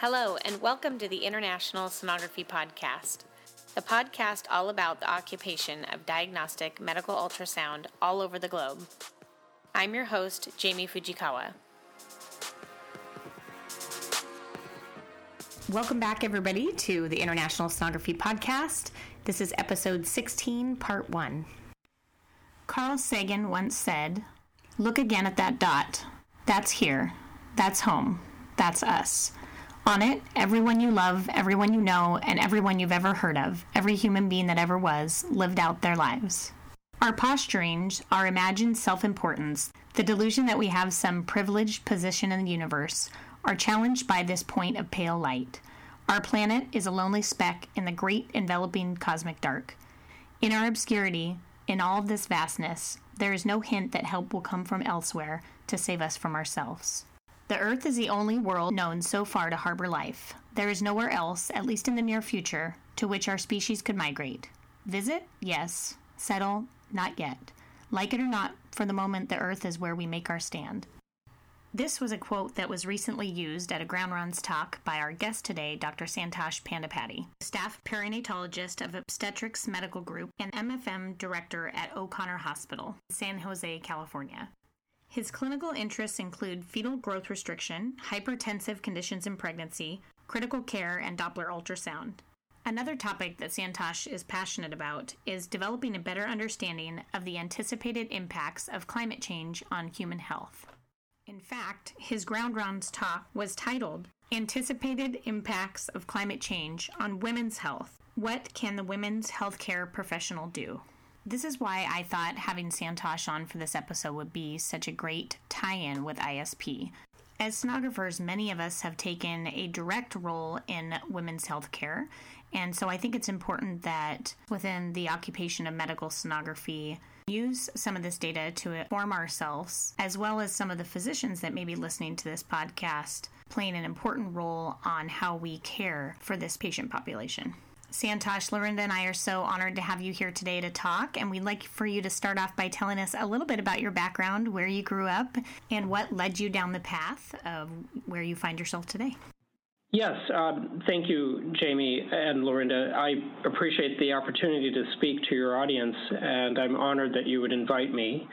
Hello, and welcome to the International Sonography Podcast, the podcast all about the occupation of diagnostic medical ultrasound all over the globe. I'm your host, Jamie Fujikawa. Welcome back, everybody, to the International Sonography Podcast. This is episode 16, part 1. Carl Sagan once said, Look again at that dot. That's here. That's home. That's us. On it, everyone you love, everyone you know, and everyone you've ever heard of, every human being that ever was, lived out their lives. Our posturing, our imagined self importance, the delusion that we have some privileged position in the universe, are challenged by this point of pale light. Our planet is a lonely speck in the great enveloping cosmic dark. In our obscurity, in all this vastness, there is no hint that help will come from elsewhere to save us from ourselves. The Earth is the only world known so far to harbor life. There is nowhere else, at least in the near future, to which our species could migrate. Visit? Yes. Settle? Not yet. Like it or not, for the moment, the Earth is where we make our stand. This was a quote that was recently used at a Grand Rounds talk by our guest today, Dr. Santosh Pandipati, staff perinatologist of Obstetrix Medical Group and MFM director at O'Connor Hospital, San Jose, California. His clinical interests include fetal growth restriction, hypertensive conditions in pregnancy, critical care, and Doppler ultrasound. Another topic that Santosh is passionate about is developing a better understanding of the anticipated impacts of climate change on human health. In fact, his Grand Rounds talk was titled Anticipated Impacts of Climate Change on Women's Health What Can the Women's Healthcare Professional Do? This is why I thought having Santosh on for this episode would be such a great tie in with ISP. As sonographers, many of us have taken a direct role in women's health care, and so I think it's important that within the occupation of medical sonography, use some of this data to inform ourselves, as well as some of the physicians that may be listening to this podcast, playing an important role on how we care for this patient population. Santosh, Lorinda, and I are so honored to have you here today to talk. And we'd like for you to start off by telling us a little bit about your background, where you grew up, and what led you down the path of where you find yourself today. Yes, um, thank you, Jamie and Lorinda. I appreciate the opportunity to speak to your audience, and I'm honored that you would invite me.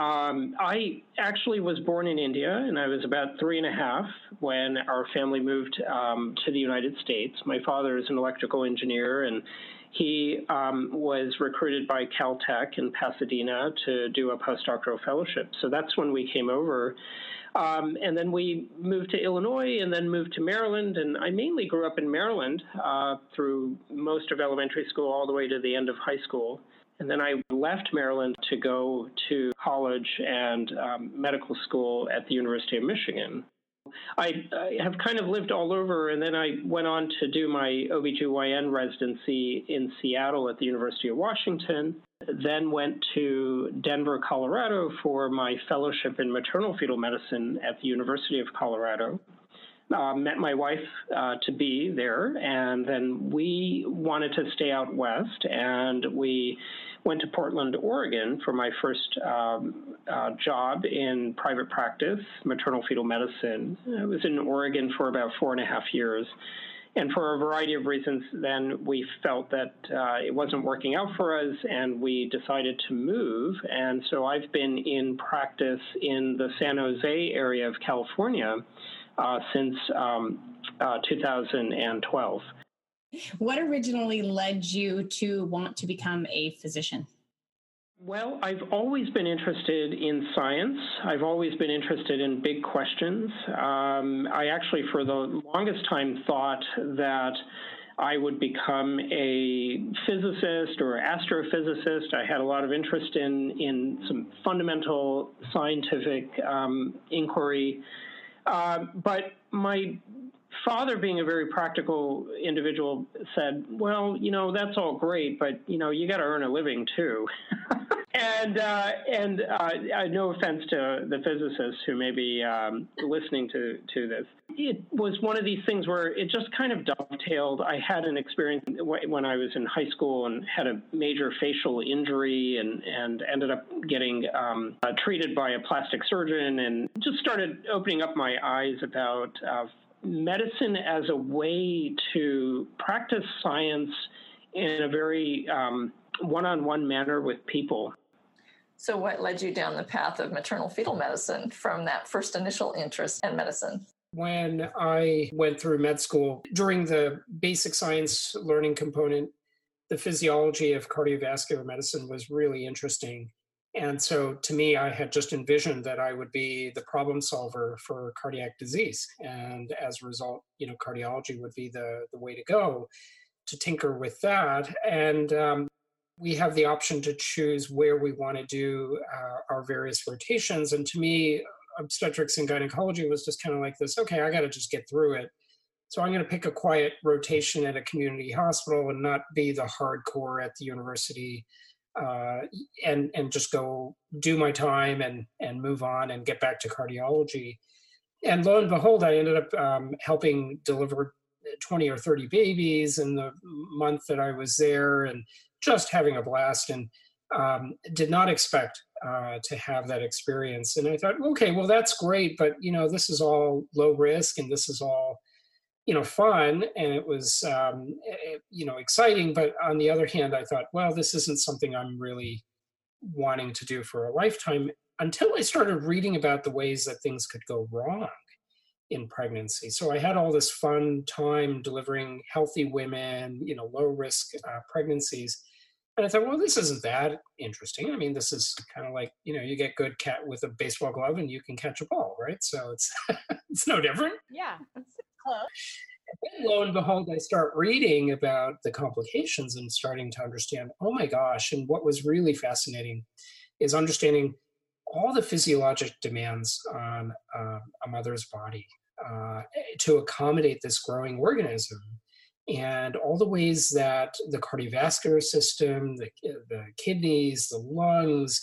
Um, I actually was born in India, and I was about three and a half when our family moved um, to the United States. My father is an electrical engineer, and he um, was recruited by Caltech in Pasadena to do a postdoctoral fellowship. So that's when we came over. Um, and then we moved to Illinois and then moved to Maryland. And I mainly grew up in Maryland uh, through most of elementary school all the way to the end of high school. And then I left Maryland to go to college and um, medical school at the University of Michigan. I, I, have kind of lived all over, and then I went on to do my OBGYN residency in Seattle at the University of Washington. Then went to Denver, Colorado for my fellowship in maternal fetal medicine at the University of Colorado. Uh, met my wife uh, to be there, and then we wanted to stay out west, and we went to Portland, Oregon for my first um, uh, job in private practice, maternal fetal medicine. I was in Oregon for about four and a half years. And for a variety of reasons, then we felt that uh, it wasn't working out for us, and we decided to move. And so I've been in practice in the San Jose area of California uh, since um, uh, 2012. What originally led you to want to become a physician? Well, I've always been interested in science. I've always been interested in big questions. Um, I actually, for the longest time, thought that I would become a physicist or astrophysicist. I had a lot of interest in in some fundamental scientific um, inquiry, uh, but my father, being a very practical individual, said, "Well, you know, that's all great, but you know, you got to earn a living too." and uh, and uh, no offense to the physicists who may be um, listening to to this, it was one of these things where it just kind of dovetailed. I had an experience when I was in high school and had a major facial injury and and ended up getting um, uh, treated by a plastic surgeon and just started opening up my eyes about uh, medicine as a way to practice science in a very one on one manner with people. So, what led you down the path of maternal fetal medicine from that first initial interest in medicine? When I went through med school, during the basic science learning component, the physiology of cardiovascular medicine was really interesting. And so to me, I had just envisioned that I would be the problem solver for cardiac disease. And as a result, you know, cardiology would be the, the way to go to tinker with that. And um, we have the option to choose where we want to do uh, our various rotations. And to me, obstetrics and gynecology was just kind of like this okay, I got to just get through it. So I'm going to pick a quiet rotation at a community hospital and not be the hardcore at the university uh, and and just go do my time and and move on and get back to cardiology. And lo and behold, I ended up um, helping deliver 20 or 30 babies in the month that I was there, and just having a blast. And um, did not expect uh, to have that experience. And I thought, okay, well that's great, but you know this is all low risk and this is all you know fun and it was um, it, you know exciting but on the other hand i thought well this isn't something i'm really wanting to do for a lifetime until i started reading about the ways that things could go wrong in pregnancy so i had all this fun time delivering healthy women you know low risk uh, pregnancies and I thought, well, this isn't that interesting. I mean, this is kind of like you know, you get good cat with a baseball glove and you can catch a ball, right? So it's it's no different. Yeah, and lo and behold, I start reading about the complications and starting to understand, oh my gosh. And what was really fascinating is understanding all the physiologic demands on uh, a mother's body uh, to accommodate this growing organism and all the ways that the cardiovascular system, the, the kidneys, the lungs,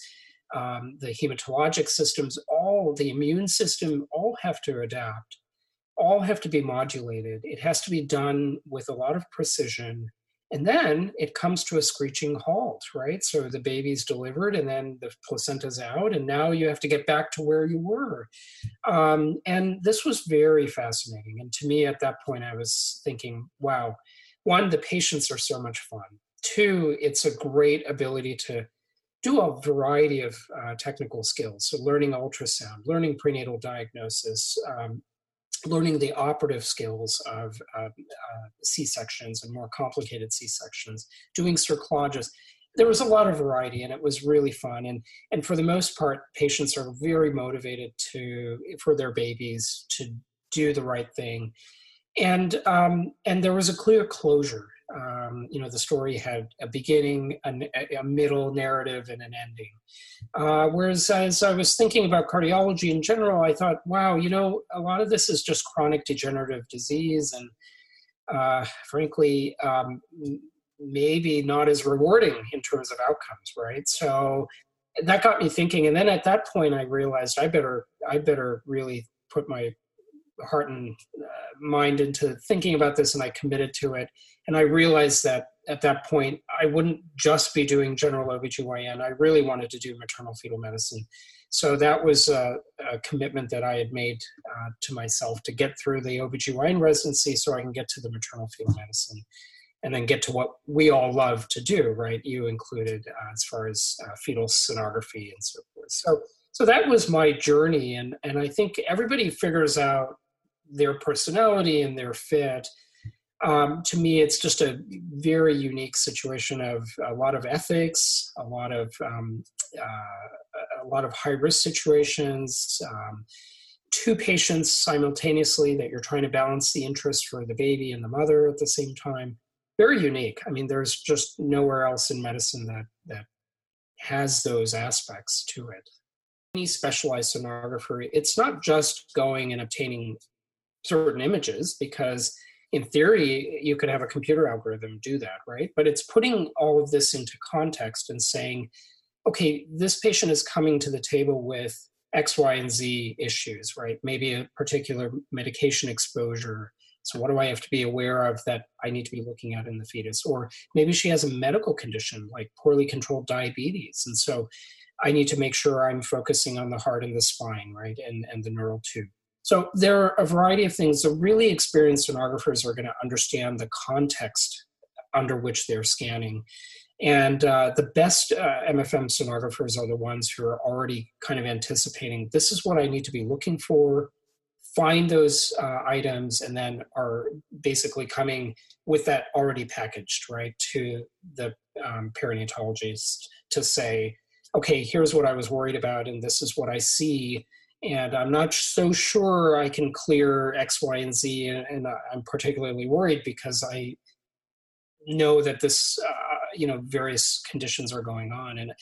um, the hematologic systems, all the immune system, all have to adapt all have to be modulated. It has to be done with a lot of precision. And then it comes to a screeching halt, right? So the baby's delivered and then the placenta's out, and now you have to get back to where you were. Um, and this was very fascinating. And to me, at that point, I was thinking, wow, one, the patients are so much fun. Two, it's a great ability to do a variety of uh, technical skills. So, learning ultrasound, learning prenatal diagnosis, um, learning the operative skills of uh, uh, C-sections and more complicated C-sections, doing cerclages. There was a lot of variety, and it was really fun. And and for the most part, patients are very motivated to for their babies to do the right thing, and um, and there was a clear closure um, you know the story had a beginning a, a middle narrative and an ending uh, whereas as i was thinking about cardiology in general i thought wow you know a lot of this is just chronic degenerative disease and uh, frankly um, maybe not as rewarding in terms of outcomes right so that got me thinking and then at that point i realized i better i better really put my heart and uh, mind into thinking about this and I committed to it. And I realized that at that point, I wouldn't just be doing general OBGYN. I really wanted to do maternal fetal medicine. So that was a, a commitment that I had made uh, to myself to get through the OBGYN residency so I can get to the maternal fetal medicine and then get to what we all love to do, right? You included uh, as far as uh, fetal sonography and so forth. So, so that was my journey. And, and I think everybody figures out their personality and their fit. Um, to me, it's just a very unique situation of a lot of ethics, a lot of um, uh, a lot of high risk situations, um, two patients simultaneously that you're trying to balance the interest for the baby and the mother at the same time. Very unique. I mean, there's just nowhere else in medicine that that has those aspects to it. Any specialized sonographer, it's not just going and obtaining certain images because in theory you could have a computer algorithm do that right? But it's putting all of this into context and saying okay this patient is coming to the table with x y and z issues right? Maybe a particular medication exposure. So what do i have to be aware of that i need to be looking at in the fetus? Or maybe she has a medical condition like poorly controlled diabetes. And so i need to make sure i'm focusing on the heart and the spine right and and the neural tube So there are a variety of things. The really experienced sonographers are going to understand the context under which they're scanning. And uh, the best uh, MFM sonographers are the ones who are already kind of anticipating this is what I need to be looking for, find those uh, items, and then are basically coming with that already packaged, right, to the um, to say, okay, here's what I was worried about, and this is what I see and I'm not so sure I can clear X, Y, and Z, and, I'm particularly worried because I know that this, uh, you know, various conditions are going on, and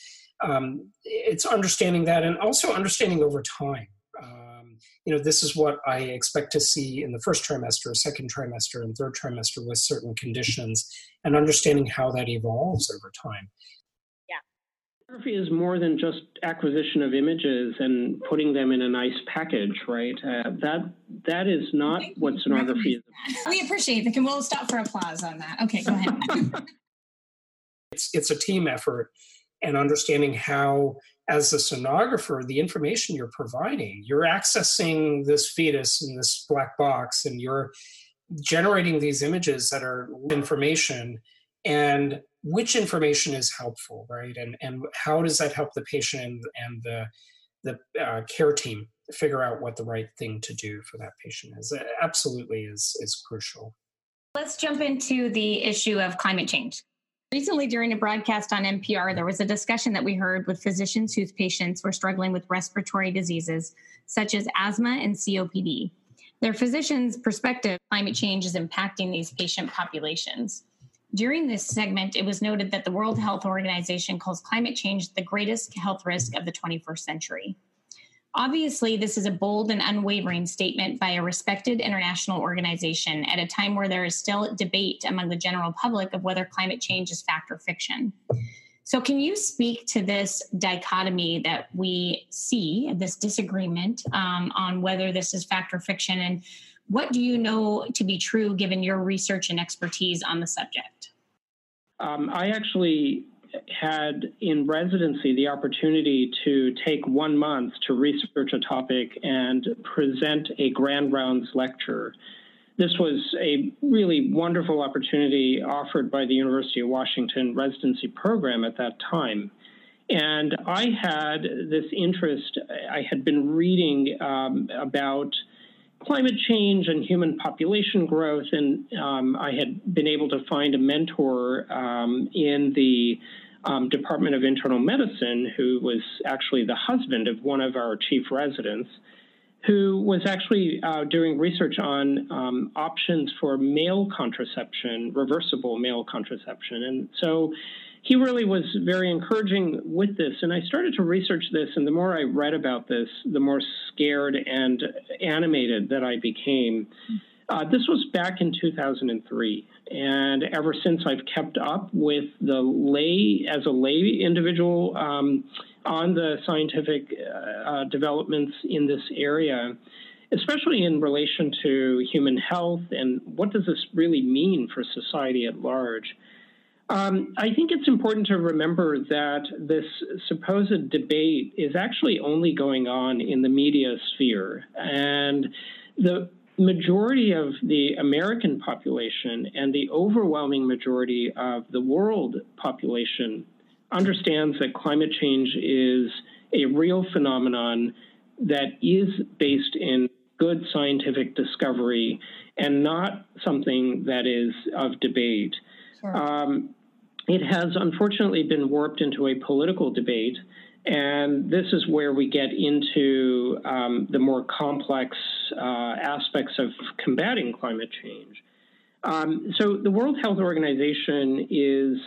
um, it's understanding that, and also understanding over time. Um, you know, this is what I expect to see in the first trimester, second trimester, and third trimester with certain conditions, and understanding how that evolves over time. Sonography is more than just acquisition of images and putting them in a nice package, right? Uh, that that is not what sonography is. We appreciate it. We'll stop for applause on that. Okay, go ahead. it's it's a team effort, and understanding how, as a sonographer, the information you're providing, you're accessing this fetus in this black box, and you're generating these images that are information and which information is helpful, right? And and how does that help the patient and, the the uh, care team figure out what the right thing to do for that patient is? It absolutely is is crucial. Let's jump into the issue of climate change. Recently, during a broadcast on NPR, there was a discussion that we heard with physicians whose patients were struggling with respiratory diseases such as asthma and COPD. Their physicians' perspective, climate change is impacting these patient populations. During this segment, it was noted that the World Health Organization calls climate change the greatest health risk of the 21st century. Obviously, this is a bold and unwavering statement by a respected international organization at a time where there is still debate among the general public of whether climate change is fact or fiction. So, can you speak to this dichotomy that we see, this disagreement um, on whether this is fact or fiction, and what do you know to be true given your research and expertise on the subject? Um, I actually had in residency the opportunity to take one month to research a topic and present a grand rounds lecture. This was a really wonderful opportunity offered by the University of Washington residency program at that time. And I had this interest, I had been reading um, about climate change and human population growth. And um, I had been able to find a mentor um, in the um, Department of Internal Medicine who was actually the husband of one of our chief residents. Who was actually uh, doing research on um, options for male contraception, reversible male contraception. And so he really was very encouraging with this. And I started to research this, and the more I read about this, the more scared and animated that I became. Uh, this was back in 2003, and ever since I've kept up with the lay as a lay individual um, on the scientific uh, uh, developments in this area, especially in relation to human health and what does this really mean for society at large. Um, I think it's important to remember that this supposed debate is actually only going on in the media sphere. And the majority of the American population and the overwhelming majority of the world population understands that climate change is a real phenomenon that is based in good scientific discovery and not something that is of debate. Um, it has unfortunately been warped into a political debate. And this is where we get into um, the more complex uh, aspects of combating climate change. Um, so, the World Health Organization is,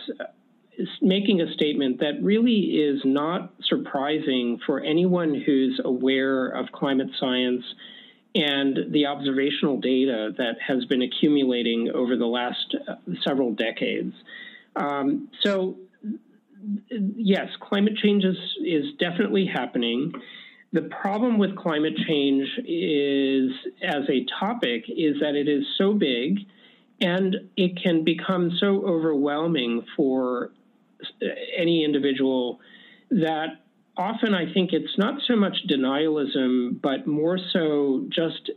is making a statement that really is not surprising for anyone who's aware of climate science and the observational data that has been accumulating over the last uh, several decades. Um, so, yes, climate change is, is definitely happening. The problem with climate change is, as a topic, is that it is so big and it can become so overwhelming for any individual that often I think it's not so much denialism, but more so just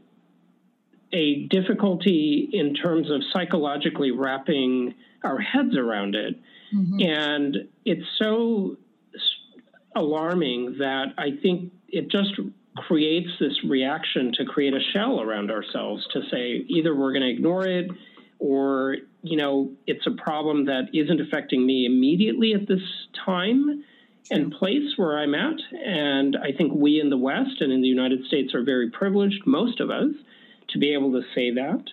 a difficulty in terms of psychologically wrapping our heads around it. Mm-hmm. And it's so alarming that I think it just creates this reaction to create a shell around ourselves to say either we're going to ignore it or you know it's a problem that isn't affecting me immediately at this time and place where I'm at and I think we in the west and in the United States are very privileged most of us to be able to say that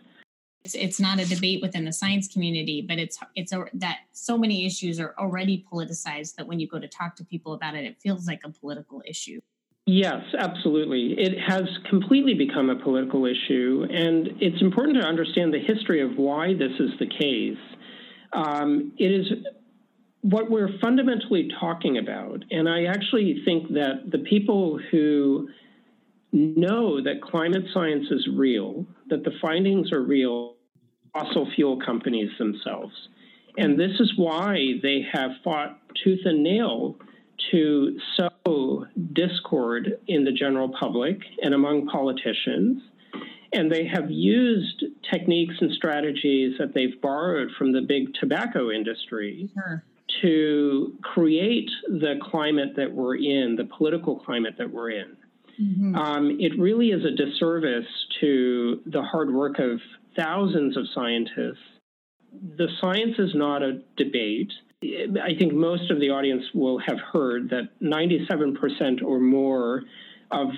it's, it's not a debate within the science community but it's it's a, that so many issues are already politicized that when you go to talk to people about it it feels like a political issue Yes, absolutely. It has completely become a political issue, and it's important to understand the history of why this is the case. Um, it is what we're fundamentally talking about, and I actually think that the people who know that climate science is real, that the findings are real, fossil fuel companies themselves. And this is why they have fought tooth and nail to sow discord in the general public and among politicians. And they have used techniques and strategies that they've borrowed from the big tobacco industry sure. To create the climate that we're in, the political climate that we're in. Mm-hmm. Um, it really is a disservice to the hard work of thousands of scientists. The science is not a debate. I think most of the audience will have heard that 97% or more of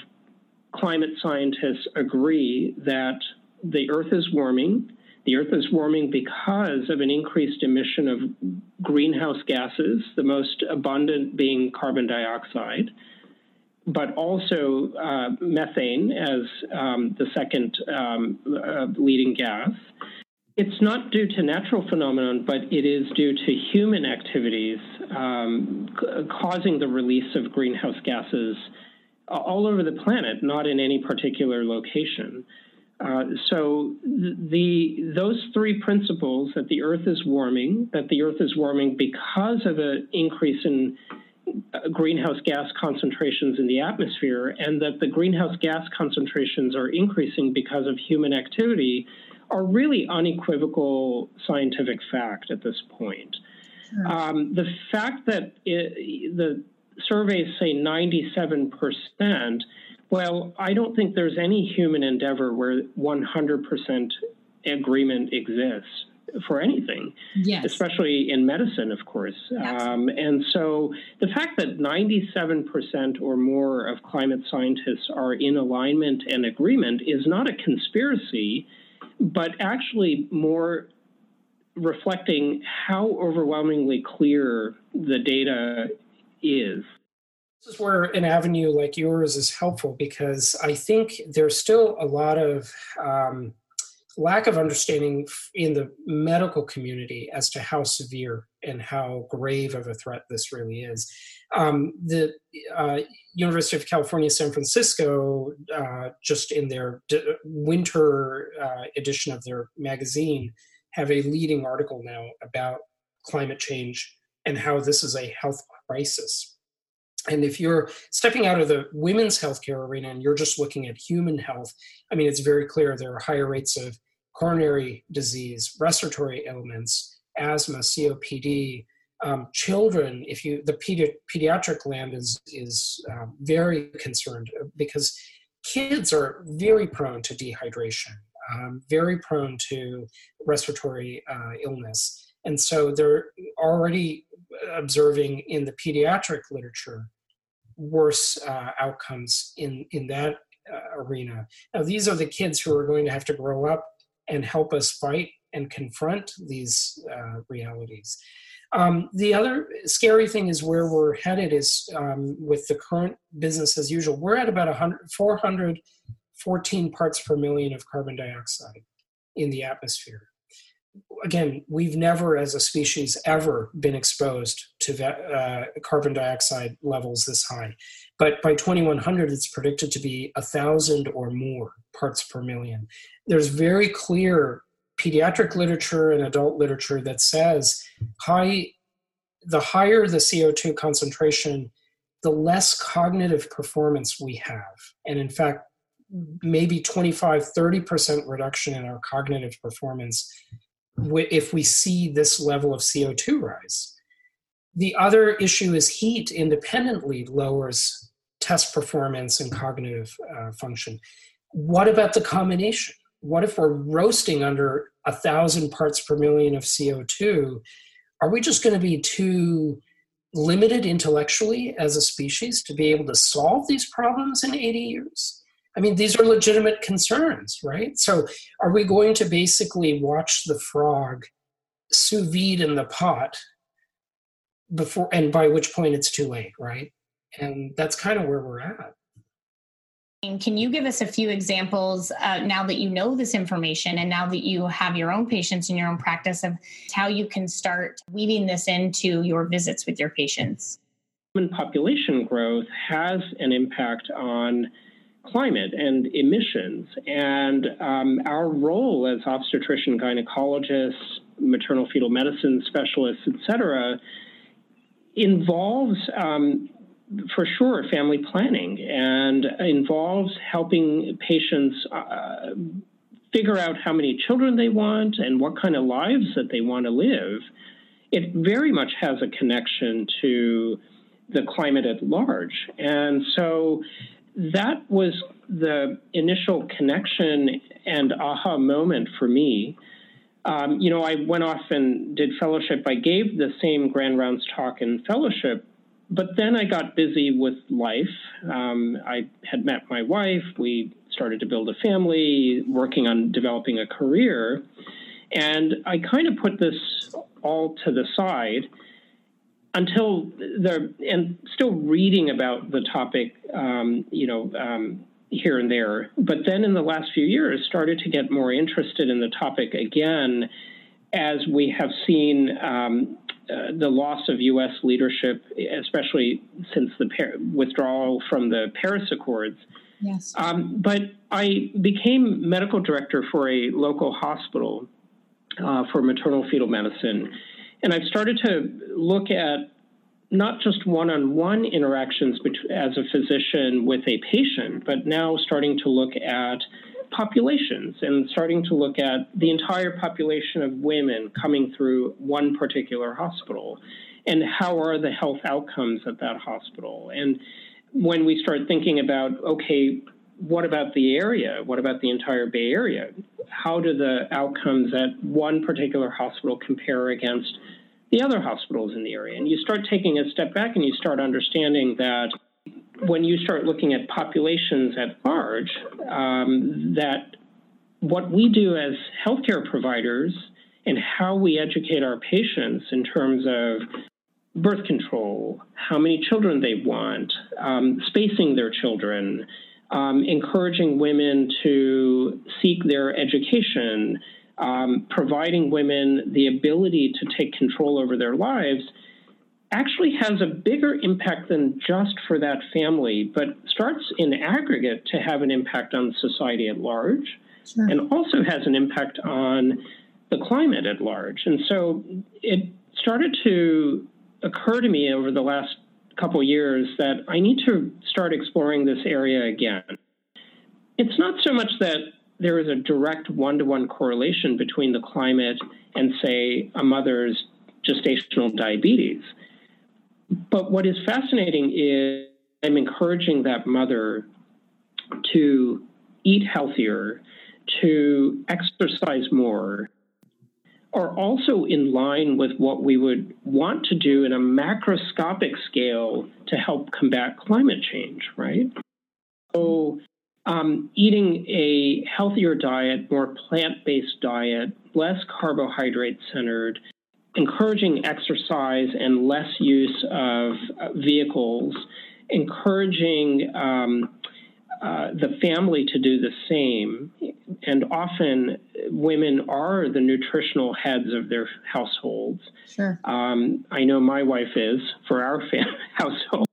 climate scientists agree that the Earth is warming. The Earth is warming because of an increased emission of greenhouse gases, the most abundant being carbon dioxide, but also uh, methane as um, the second um, uh, leading gas. It's not due to natural phenomenon, but it is due to human activities um, c- causing the release of greenhouse gases all over the planet, not in any particular location. Uh, so the those three principles that the Earth is warming, that the Earth is warming because of an increase in uh, greenhouse gas concentrations in the atmosphere, and that the greenhouse gas concentrations are increasing because of human activity are really unequivocal scientific fact at this point. Sure. Um, the fact that it, the surveys say 97%, well, I don't think there's any human endeavor where 100% agreement exists for anything, yes. especially in medicine, of course. Um, and so the fact that 97% or more of climate scientists are in alignment and agreement is not a conspiracy but actually more reflecting how overwhelmingly clear the data is. This is where an avenue like yours is helpful because I think there's still a lot of um, lack of understanding in the medical community as to how severe and how grave of a threat this really is. Um, the uh, University of California, San Francisco, uh, just in their d- winter uh, edition of their magazine, have a leading article now about climate change and how this is a health crisis. And if you're stepping out of the women's healthcare arena and you're just looking at human health, I mean, it's very clear there are higher rates of coronary disease, respiratory ailments, asthma, COPD. Um, children, if you the pedi- pediatric land is is um, very concerned because kids are very prone to dehydration, um, very prone to respiratory uh, illness, and so they're already observing in the pediatric literature worse uh, outcomes in in that uh, arena. Now, these are the kids who are going to have to grow up and help us fight and confront these uh, realities. Um, the other scary thing is where we're headed is um, with the current business as usual. We're at about 100, 414 parts per million of carbon dioxide in the atmosphere. Again, we've never, as a species, ever been exposed to uh, carbon dioxide levels this high. But by 2100, it's predicted to be a thousand or more parts per million. There's very clear pediatric literature and adult literature that says high, the higher the CO2 concentration the less cognitive performance we have. And in fact, maybe 25, 30% reduction in our cognitive performance if we see this level of CO2 rise. The other issue is heat independently lowers test performance and cognitive uh, function. What about the combination? What if we're roasting under a thousand parts per million of CO2? Are we just going to be too limited intellectually as a species to be able to solve these problems in 80 years? I mean, these are legitimate concerns, right? So, are we going to basically watch the frog sous vide in the pot before, and by which point it's too late, right? And that's kind of where we're at. And Can you give us a few examples uh, now that you know this information and now that you have your own patients in your own practice of how you can start weaving this into your visits with your patients? Human population growth has an impact on climate and emissions. And um, our role as obstetrician gynecologists, maternal fetal medicine specialists, et cetera, involves um, for sure family planning and involves helping patients uh, figure out how many children they want and what kind of lives that they want to live. It very much has a connection to the climate at large. And so that was the initial connection and aha moment for me. Um, you know, I went off and did fellowship. I gave the same Grand Rounds talk in fellowship but then I got busy with life. Um, I had met my wife. We started to build a family, working on developing a career. And I kind of put this all to the side until the, and still reading about the topic, um, you know, um, here and there. But then in the last few years, started to get more interested in the topic again as we have seen um, uh, the loss of U.S. leadership, especially since the par- withdrawal from the Paris Accords. Yes. Um, but I became medical director for a local hospital uh, for maternal fetal medicine. And I've started to look at not just one on one interactions as a physician with a patient, but now starting to look at populations and starting to look at the entire population of women coming through one particular hospital and how are the health outcomes at that hospital. And when we start thinking about, okay, what about the area? What about the entire Bay Area? How do the outcomes at one particular hospital compare against the other hospitals in the area? And you start taking a step back and you start understanding that when you start looking at populations at large, um, that what we do as healthcare providers and how we educate our patients in terms of birth control, how many children they want, um, spacing their children, um, encouraging women to seek their education, um, providing women the ability to take control over their lives actually has a bigger impact than just for that family, but starts in aggregate to have an impact on society at large sure. and also has an impact on the climate at large. And so it started to occur to me over the last couple years that I need to start exploring this area again. It's not so much that there is a direct one to one correlation between the climate and, say, a mother's gestational diabetes. But what is fascinating is I'm encouraging that mother to eat healthier, to exercise more, are also in line with what we would want to do in a macroscopic scale to help combat climate change, right? So, um, eating a healthier diet, more plant based diet, less carbohydrate centered, encouraging exercise and less use of vehicles, encouraging um, uh, the family to do the same. And often women are the nutritional heads of their households. Sure. Um, I know my wife is for our fam- household.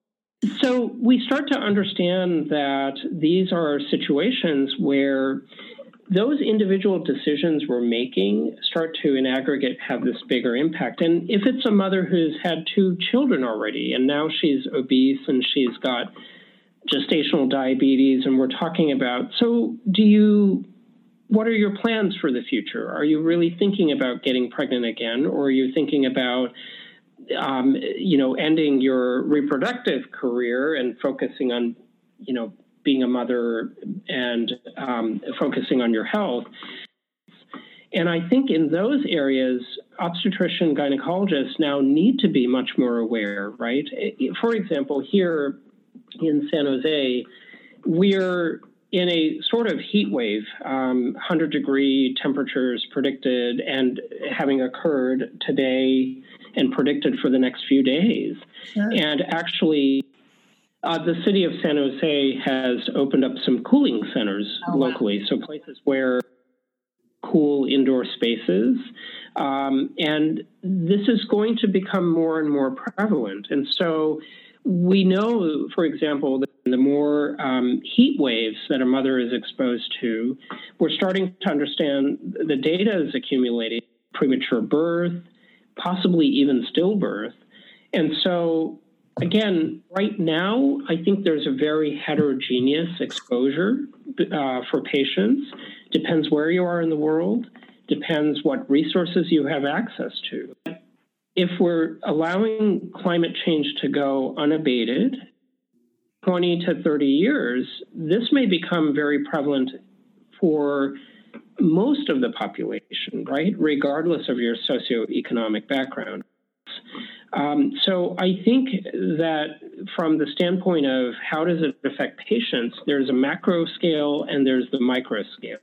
So we start to understand that these are situations where those individual decisions we're making start to, in aggregate, have this bigger impact. And if it's a mother who's had two children already and now she's obese and she's got gestational diabetes, and we're talking about, so do you, what are your plans for the future? Are you really thinking about getting pregnant again, or are you thinking about, um, you know, ending your reproductive career and focusing on, you know, being a mother and um, focusing on your health. And I think in those areas, obstetrician gynecologists now need to be much more aware, right? For example, here in San Jose, we're in a sort of heat wave, um, 100 degree temperatures predicted and having occurred today and predicted for the next few days. Sure. And actually, uh, the city of San Jose has opened up some cooling centers oh, locally, wow. so places where cool indoor spaces. Um, and this is going to become more and more prevalent. And so we know, for example, that the more um, heat waves that a mother is exposed to, we're starting to understand the data is accumulating premature birth, possibly even stillbirth. And so again, right now, I think there's a very heterogeneous exposure uh, for patients. Depends where you are in the world, depends what resources you have access to. If we're allowing climate change to go unabated, 20 to 30 years, this may become very prevalent for most of the population, right? Regardless of your socioeconomic background. Um, so I think that from the standpoint of how does it affect patients, there's a macro scale and there's the micro scale.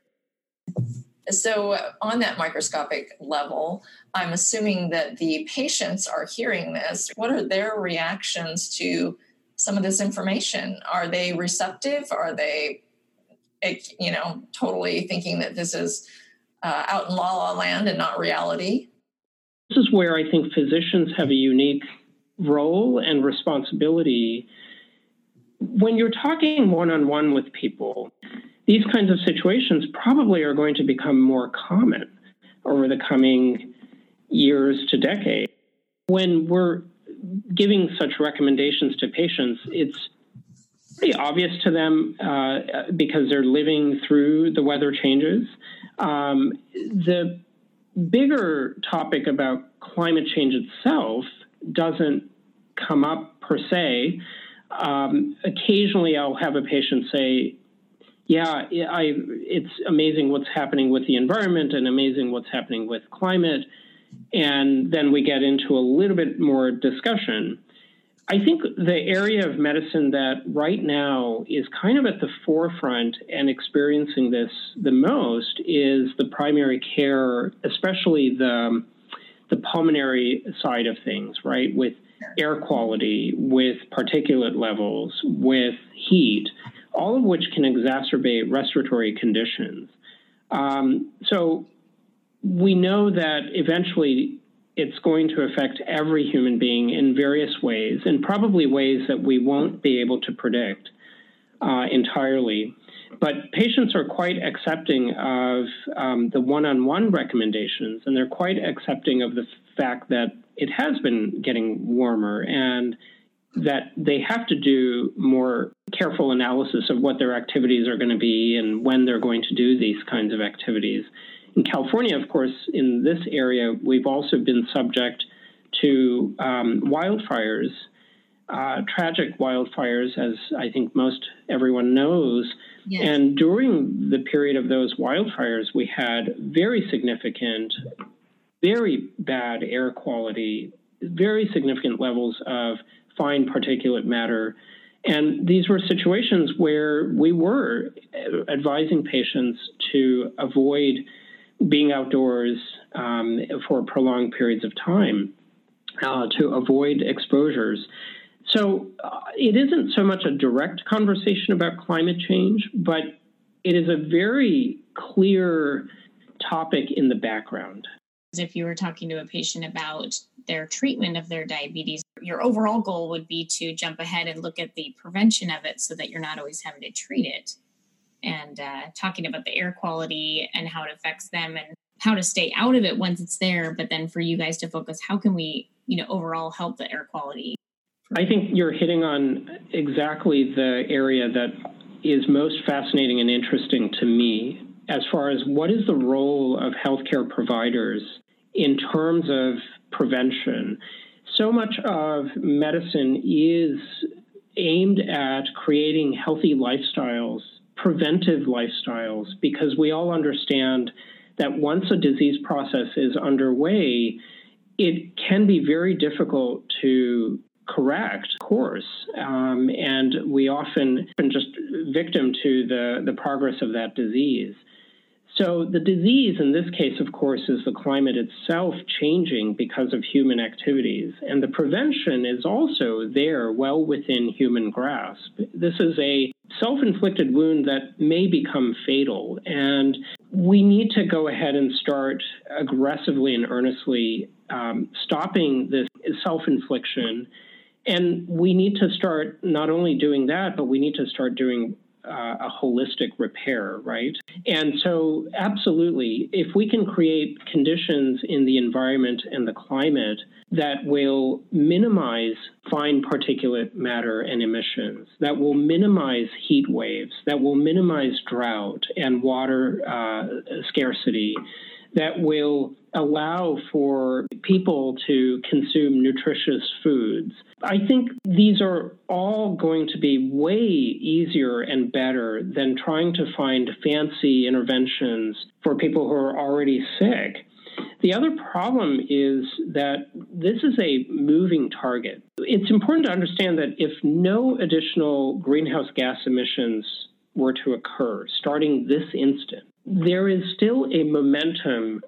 So, on that microscopic level, I'm assuming that the patients are hearing this. What are their reactions to some of this information? Are they receptive? Are they, you know, totally thinking that this is uh, out in la la land and not reality? This is where I think physicians have a unique role and responsibility. When you're talking one on one with people, these kinds of situations probably are going to become more common over the coming years to decades. When we're giving such recommendations to patients, it's pretty obvious to them uh, because they're living through the weather changes. Um, the bigger topic about climate change itself doesn't come up per se. Um, occasionally, I'll have a patient say, "Yeah, I, it's amazing what's happening with the environment and amazing what's happening with climate," and then we get into a little bit more discussion. I think the area of medicine that right now is kind of at the forefront and experiencing this the most is the primary care, especially the, the pulmonary side of things, right? With air quality, with particulate levels, with heat, all of which can exacerbate respiratory conditions. Um, so we know that eventually it's going to affect every human being in various ways, and probably ways that we won't be able to predict uh, entirely. But patients are quite accepting of um, the one on one recommendations, and they're quite accepting of the fact that it has been getting warmer and that they have to do more careful analysis of what their activities are going to be and when they're going to do these kinds of activities. In California, of course, in this area, we've also been subject to um, wildfires, uh, tragic wildfires, as I think most everyone knows. Yes. And during the period of those wildfires, we had very significant, very bad air quality, very significant levels of fine particulate matter. And these were situations where we were advising patients to avoid being outdoors um, for prolonged periods of time uh, to avoid exposures. So uh, it isn't so much a direct conversation about climate change, but it is a very clear topic in the background. If you were talking to a patient about their treatment of their diabetes, your overall goal would be to jump ahead and look at the prevention of it so that you're not always having to treat it and uh, talking about the air quality and how it affects them and how to stay out of it once it's there. But then for you guys to focus, how can we, you know, overall help the air quality? I think you're hitting on exactly the area that is most fascinating and interesting to me as far as what is the role of healthcare providers in terms of prevention. So much of medicine is aimed at creating healthy lifestyles, preventive lifestyles, because we all understand that once a disease process is underway, it can be very difficult to correct course. Um, and we often just victim to the, the progress of that disease so the disease in this case, of course, is the climate itself changing because of human activities. And the prevention is also there well within human grasp. This is a self inflicted wound that may become fatal. And we need to go ahead and start aggressively and earnestly um, stopping this self infliction. And we need to start not only doing that, but we need to start doing uh, a holistic repair, right? And so, absolutely, if we can create conditions in the environment and the climate that will minimize fine particulate matter and emissions, that will minimize heat waves, that will minimize drought and water uh, scarcity, that will allow for people to consume nutritious foods. I think these are all going to be way easier and better than trying to find fancy interventions for people who are already sick. The other problem is that this is a moving target. It's important to understand that if no additional greenhouse gas emissions were to occur starting this instant, there is still a momentum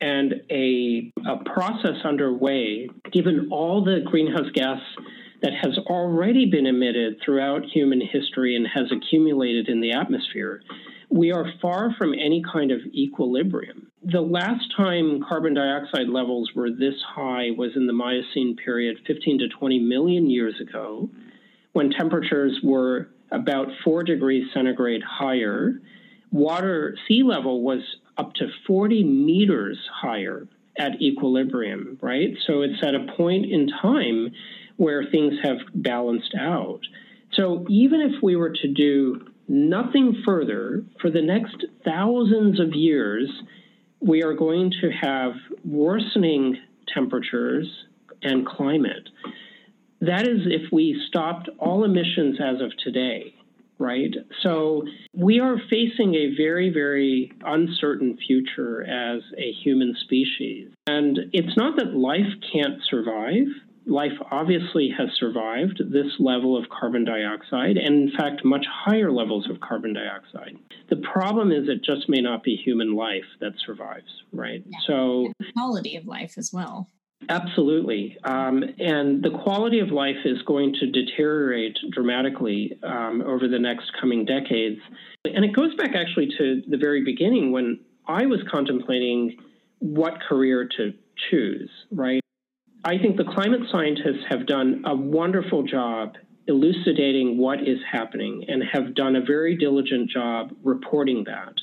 and a, a process underway, given all the greenhouse gas that has already been emitted throughout human history and has accumulated in the atmosphere, we are far from any kind of equilibrium. The last time carbon dioxide levels were this high was in the Miocene period, 15 to 20 million years ago, when temperatures were about 4 degrees centigrade higher. Water sea level was up to 40 meters higher at equilibrium, right? So it's at a point in time where things have balanced out. So even if we were to do nothing further for the next thousands of years, we are going to have worsening temperatures and climate. That is if we stopped all emissions as of today right? So we are facing a very, very uncertain future as a human species. And it's not that life can't survive. Life obviously has survived this level of carbon dioxide, and in fact, much higher levels of carbon dioxide. The problem is it just may not be human life that survives, right? Yeah. So, quality of life as well. Absolutely. Um, and the quality of life is going to deteriorate dramatically um, over the next coming decades. And it goes back actually to the very beginning when I was contemplating what career to choose, right? I think the climate scientists have done a wonderful job elucidating what is happening and have done a very diligent job reporting that.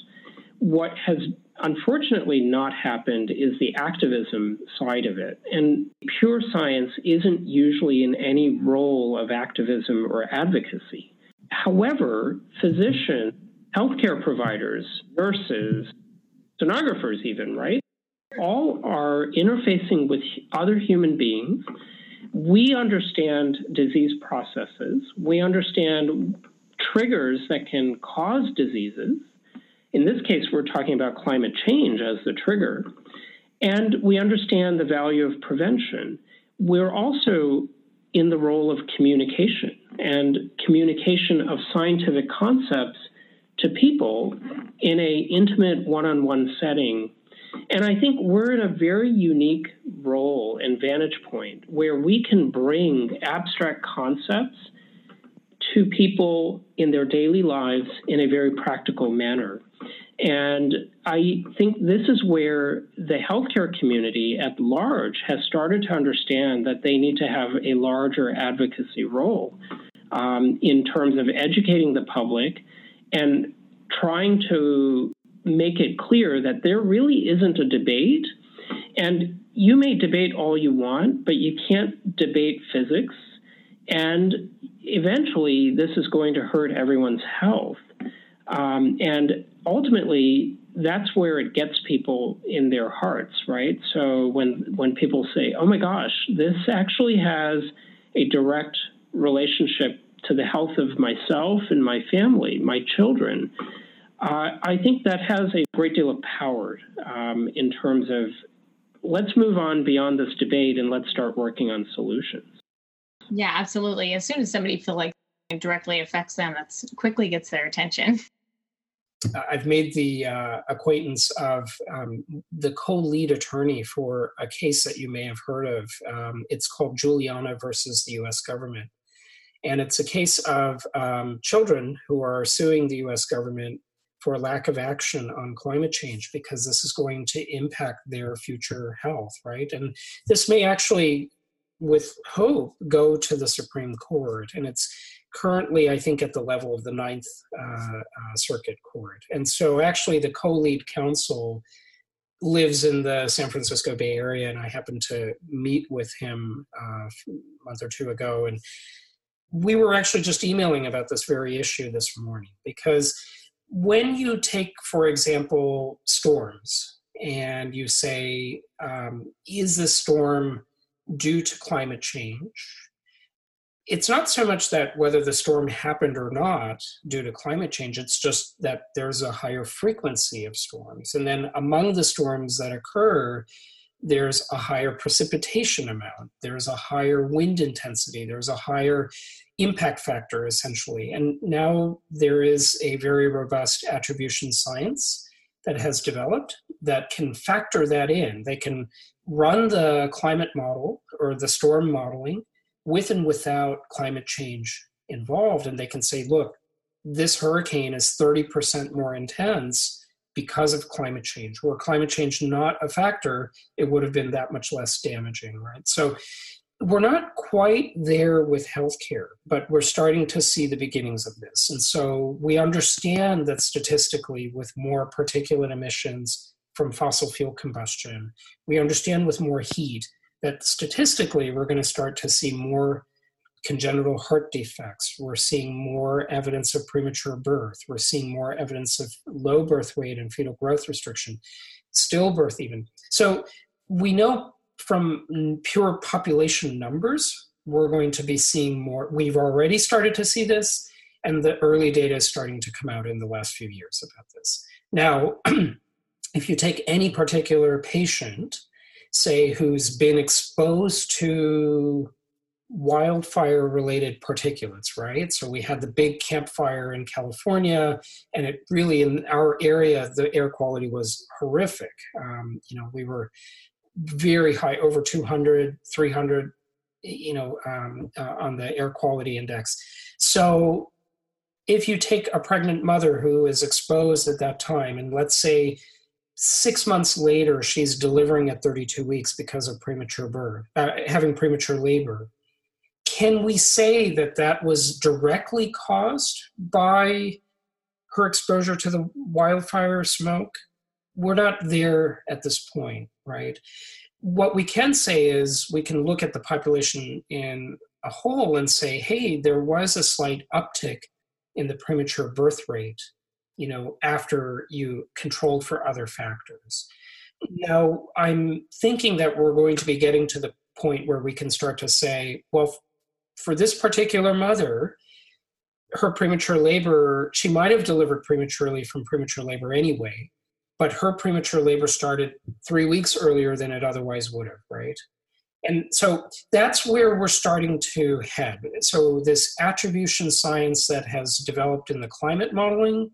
What has unfortunately not happened is the activism side of it. And pure science isn't usually in any role of activism or advocacy. However, physicians, healthcare providers, nurses, sonographers, even, right? All are interfacing with other human beings. We understand disease processes. We understand triggers that can cause diseases in this case, we're talking about climate change as the trigger. And we understand the value of prevention. We're also in the role of communication and communication of scientific concepts to people in a intimate one-on-one setting. And I think we're in a very unique role and vantage point where we can bring abstract concepts to people in their daily lives in a very practical manner. And I think this is where the healthcare community at large has started to understand that they need to have a larger advocacy role um, in terms of educating the public and trying to make it clear that there really isn't a debate. And you may debate all you want, but you can't debate physics. And eventually, this is going to hurt everyone's health. Um, and ultimately, that's where it gets people in their hearts, right? So when when people say, "Oh my gosh, this actually has a direct relationship to the health of myself and my family, my children," uh, I think that has a great deal of power um, in terms of let's move on beyond this debate and let's start working on solutions. Yeah, absolutely. As soon as somebody feels like it directly affects them, that quickly gets their attention. I've made the uh, acquaintance of um, the co-lead attorney for a case that you may have heard of. Um, it's called Juliana versus the U.S. government, and it's a case of um, children who are suing the U.S. government for lack of action on climate change because this is going to impact their future health, right? And this may actually, with hope, go to the Supreme Court, and it's currently, I think, at the level of the Ninth uh, uh, Circuit Court. And so, actually, the co lead counsel lives in the San Francisco Bay Area, and I happened to meet with him uh, a month or two ago. And we were actually just emailing about this very issue this morning because when you take, for example, storms, and you say, um, is the storm due to climate change? it's not so much that whether the storm happened or not due to climate change, it's just that there's a higher frequency of storms. And then among the storms that occur, there's a higher precipitation amount, there's a higher wind intensity, there's a higher impact factor, essentially. And now there is a very robust attribution science that has developed that can factor that in. They can run the climate model or the storm modeling with and without climate change involved. And they can say, look, this hurricane is 30% more intense because of climate change. Were climate change not a factor, it would have been that much less damaging, right? So we're not quite there with healthcare, but we're starting to see the beginnings of this. And so we understand that statistically, with more particulate emissions from fossil fuel combustion, we understand with more heat that statistically we're going to start to see more congenital heart defects. We're seeing more evidence of premature birth. We're seeing more evidence of low birth weight and fetal growth restriction, stillbirth, even. So we know from pure population numbers, we're going to be seeing more. We've already started to see this, and the early data is starting to come out in the last few years about this. Now, if you take any particular patient, say, who's been exposed to wildfire related particulates, right? So we had the big Camp Fire in California, and it really, in our area, the air quality was horrific. Um, you know, we were very high, over 200, 300, you know, um, uh, on the air quality index. So if you take a pregnant mother who is exposed at that time, and let's say six months later she's delivering at 32 weeks because of premature birth uh, having premature labor can we say that that was directly caused by her exposure to the wildfire smoke we're not there at this point right? What we can say is we can look at the population in a whole and say hey there was a slight uptick in the premature birth rate you know after you controlled for other factors. Now i'm thinking that we're going to be getting to the point where we can start to say well for this particular mother her premature labor she might have delivered prematurely from premature labor anyway but her premature labor started three weeks earlier than it otherwise would have right and so that's where we're starting to head so this attribution science that has developed in the climate modeling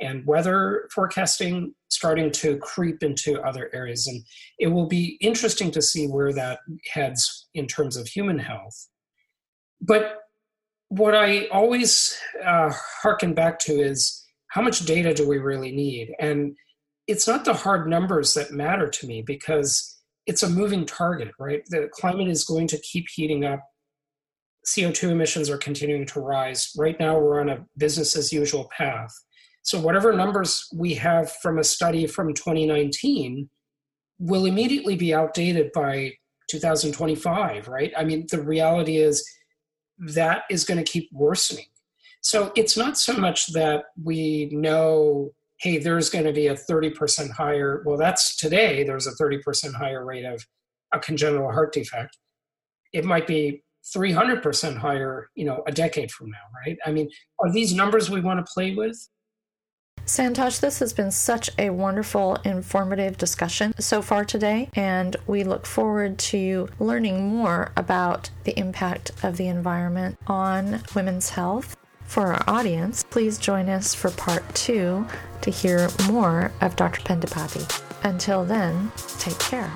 and weather forecasting starting to creep into other areas. And it will be interesting to see where that heads in terms of human health. But what I always uh, harken back to is how much data do we really need? And it's not the hard numbers that matter to me because it's a moving target, right? The climate is going to keep heating up. CO2 emissions are continuing to rise. Right now, we're on a business as usual path So, whatever numbers we have from a study from 2019 will immediately be outdated by 2025, right? I mean, the reality is that is going to keep worsening. So, it's not so much that we know, hey, there's going to be a 30% higher, well, that's today, there's a 30% higher rate of a congenital heart defect. It might be 300% higher, you know, a decade from now, right? I mean, are these numbers we want to play with? Santosh, this has been such a wonderful, informative discussion so far today, and we look forward to learning more about the impact of the environment on women's health. For our audience, please join us for part two to hear more of Dr. Pandipati. Until then, take care.